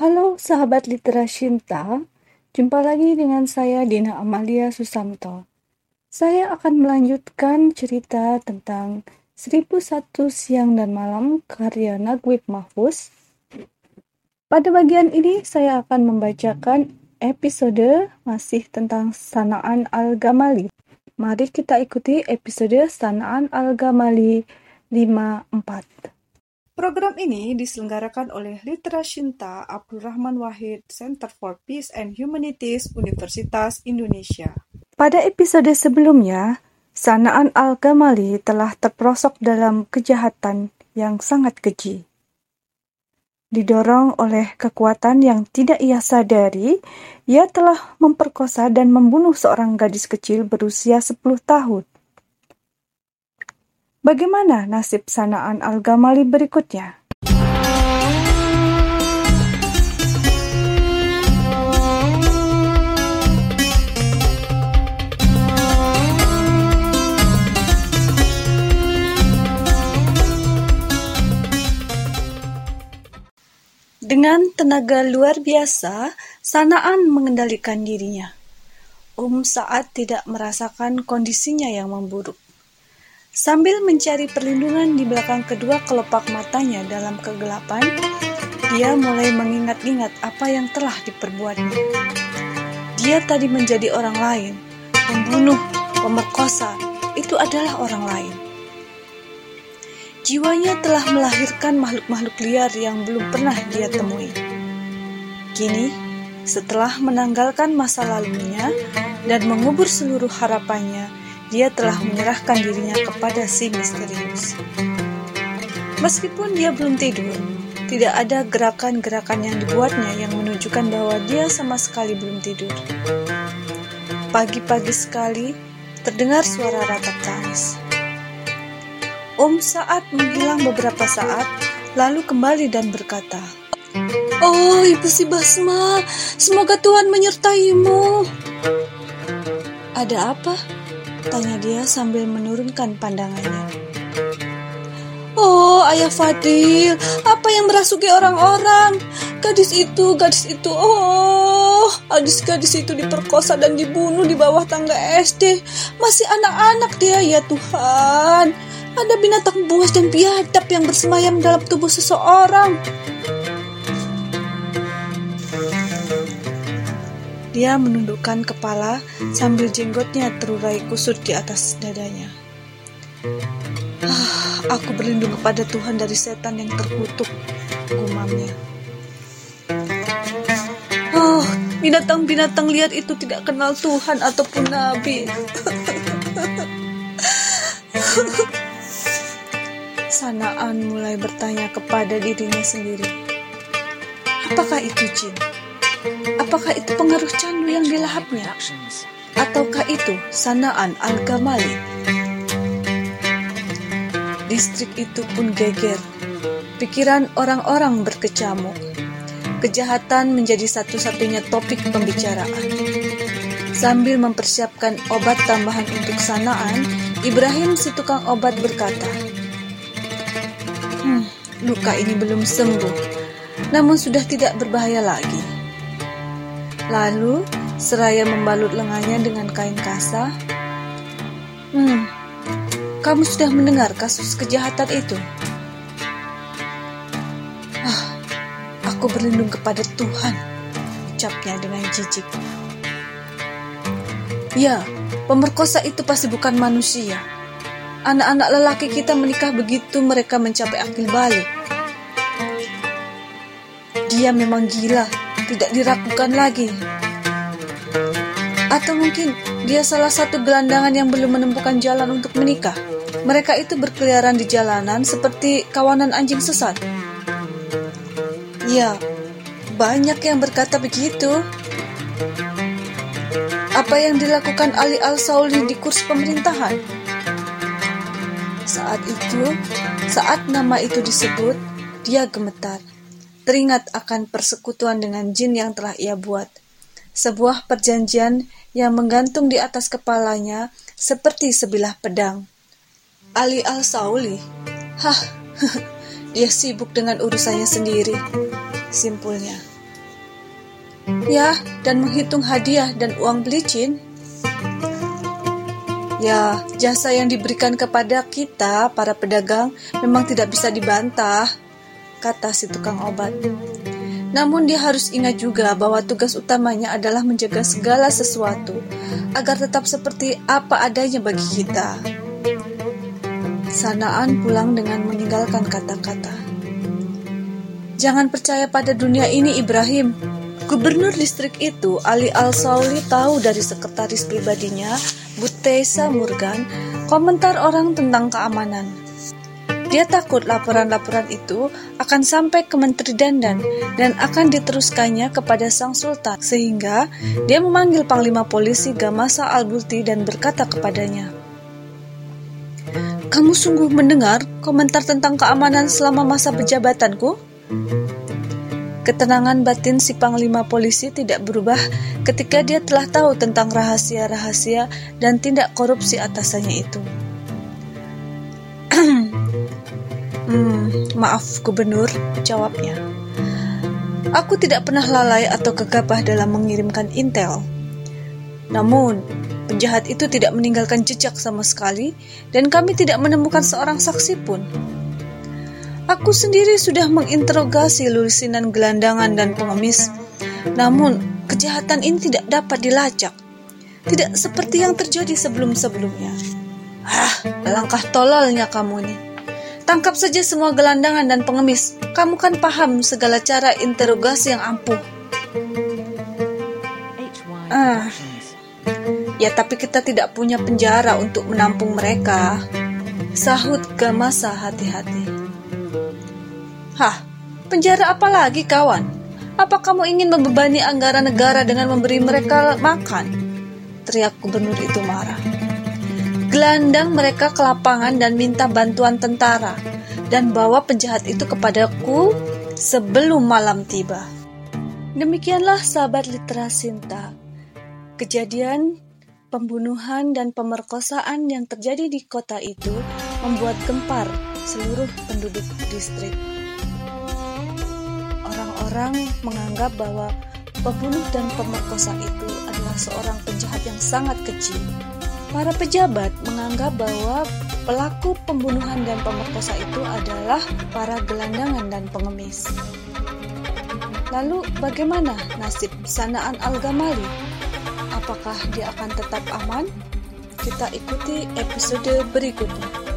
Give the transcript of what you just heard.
Halo sahabat Literashinta, jumpa lagi dengan saya Dina Amalia Susanto. Saya akan melanjutkan cerita tentang 1001 Siang dan Malam karya Nagwib Mahfuz. Pada bagian ini saya akan membacakan episode masih tentang Sanaan Al-Gamali. Mari kita ikuti episode Sanaan Al-Gamali 54. Program ini diselenggarakan oleh Literashinta Abdul Rahman Wahid Center for Peace and Humanities Universitas Indonesia. Pada episode sebelumnya, Sanaan Al-Gamali telah terperosok dalam kejahatan yang sangat keji. Didorong oleh kekuatan yang tidak ia sadari, ia telah memperkosa dan membunuh seorang gadis kecil berusia 10 tahun. Bagaimana nasib Sanaan Al-Gamali berikutnya? Dengan tenaga luar biasa, Sanaan mengendalikan dirinya. Um saat tidak merasakan kondisinya yang memburuk. Sambil mencari perlindungan di belakang kedua kelopak matanya dalam kegelapan, dia mulai mengingat-ingat apa yang telah diperbuatnya. Dia tadi menjadi orang lain, membunuh, pemerkosa, itu adalah orang lain. Jiwanya telah melahirkan makhluk-makhluk liar yang belum pernah dia temui. Kini, setelah menanggalkan masa lalunya dan mengubur seluruh harapannya, dia telah menyerahkan dirinya kepada si misterius. Meskipun dia belum tidur, tidak ada gerakan-gerakan yang dibuatnya yang menunjukkan bahwa dia sama sekali belum tidur. Pagi-pagi sekali, terdengar suara ratap tangis. Om saat menghilang beberapa saat, lalu kembali dan berkata, Oh, Ibu si Basma, semoga Tuhan menyertaimu. Ada apa? Tanya dia sambil menurunkan pandangannya. Oh, Ayah Fadil, apa yang merasuki orang-orang? Gadis itu, gadis itu, oh, gadis-gadis itu diperkosa dan dibunuh di bawah tangga SD. Masih anak-anak dia, ya Tuhan. Ada binatang buas dan biadab yang bersemayam dalam tubuh seseorang. Dia menundukkan kepala sambil jenggotnya terurai kusut di atas dadanya. Ah, aku berlindung kepada Tuhan dari setan yang terkutuk, gumamnya. Oh, binatang-binatang liar itu tidak kenal Tuhan ataupun Nabi. Sanaan mulai bertanya kepada dirinya sendiri. Apakah itu jin? Apakah itu pengaruh candu yang dilahapnya? Ataukah itu sanaan Al-Gamali? Distrik itu pun geger. Pikiran orang-orang berkecamuk. Kejahatan menjadi satu-satunya topik pembicaraan. Sambil mempersiapkan obat tambahan untuk sanaan, Ibrahim si tukang obat berkata, Hmm, luka ini belum sembuh, namun sudah tidak berbahaya lagi. Lalu, seraya membalut lengannya dengan kain kasa. Hmm, kamu sudah mendengar kasus kejahatan itu? Ah, aku berlindung kepada Tuhan, ucapnya dengan jijik. Ya, pemerkosa itu pasti bukan manusia. Anak-anak lelaki kita menikah begitu mereka mencapai akil balik. Dia memang gila, tidak diragukan lagi. Atau mungkin dia salah satu gelandangan yang belum menemukan jalan untuk menikah. Mereka itu berkeliaran di jalanan seperti kawanan anjing sesat. Ya, banyak yang berkata begitu. Apa yang dilakukan Ali Al-Sauli di kursi pemerintahan? Saat itu, saat nama itu disebut, dia gemetar teringat akan persekutuan dengan jin yang telah ia buat. Sebuah perjanjian yang menggantung di atas kepalanya seperti sebilah pedang. Ali al-Sauli, hah, dia sibuk dengan urusannya sendiri. Simpulnya, Ya, dan menghitung hadiah dan uang belicin. Ya, jasa yang diberikan kepada kita, para pedagang, memang tidak bisa dibantah, kata si tukang obat. Namun dia harus ingat juga bahwa tugas utamanya adalah menjaga segala sesuatu agar tetap seperti apa adanya bagi kita. Sanaan pulang dengan meninggalkan kata-kata. Jangan percaya pada dunia ini Ibrahim. Gubernur distrik itu, Ali Al-Sauli tahu dari sekretaris pribadinya, Butesa Murgan, komentar orang tentang keamanan. Dia takut laporan-laporan itu akan sampai ke Menteri Dandan dan akan diteruskannya kepada Sang Sultan, sehingga dia memanggil Panglima Polisi Gamasa Al-Bulti dan berkata kepadanya, Kamu sungguh mendengar komentar tentang keamanan selama masa pejabatanku? Ketenangan batin si Panglima Polisi tidak berubah ketika dia telah tahu tentang rahasia-rahasia dan tindak korupsi atasannya itu. Hmm, maaf gubernur, jawabnya. Aku tidak pernah lalai atau gegabah dalam mengirimkan intel. Namun, penjahat itu tidak meninggalkan jejak sama sekali dan kami tidak menemukan seorang saksi pun. Aku sendiri sudah menginterogasi lusinan gelandangan dan pengemis. Namun, kejahatan ini tidak dapat dilacak. Tidak seperti yang terjadi sebelum-sebelumnya. Ah, langkah tololnya kamu nih. Tangkap saja semua gelandangan dan pengemis. Kamu kan paham segala cara interogasi yang ampuh. Ah, ya tapi kita tidak punya penjara untuk menampung mereka. Sahut Gamasa hati-hati. Hah, penjara apa lagi kawan? Apa kamu ingin membebani anggaran negara dengan memberi mereka makan? Teriak gubernur itu marah gelandang mereka ke lapangan dan minta bantuan tentara, dan bawa penjahat itu kepadaku sebelum malam tiba. Demikianlah sahabat literasinta, kejadian pembunuhan dan pemerkosaan yang terjadi di kota itu membuat gempar seluruh penduduk distrik. Orang-orang menganggap bahwa pembunuh dan pemerkosa itu adalah seorang penjahat yang sangat kecil Para pejabat menganggap bahwa pelaku pembunuhan dan pemerkosa itu adalah para gelandangan dan pengemis. Lalu bagaimana nasib Sanaan Al-Gamali? Apakah dia akan tetap aman? Kita ikuti episode berikutnya.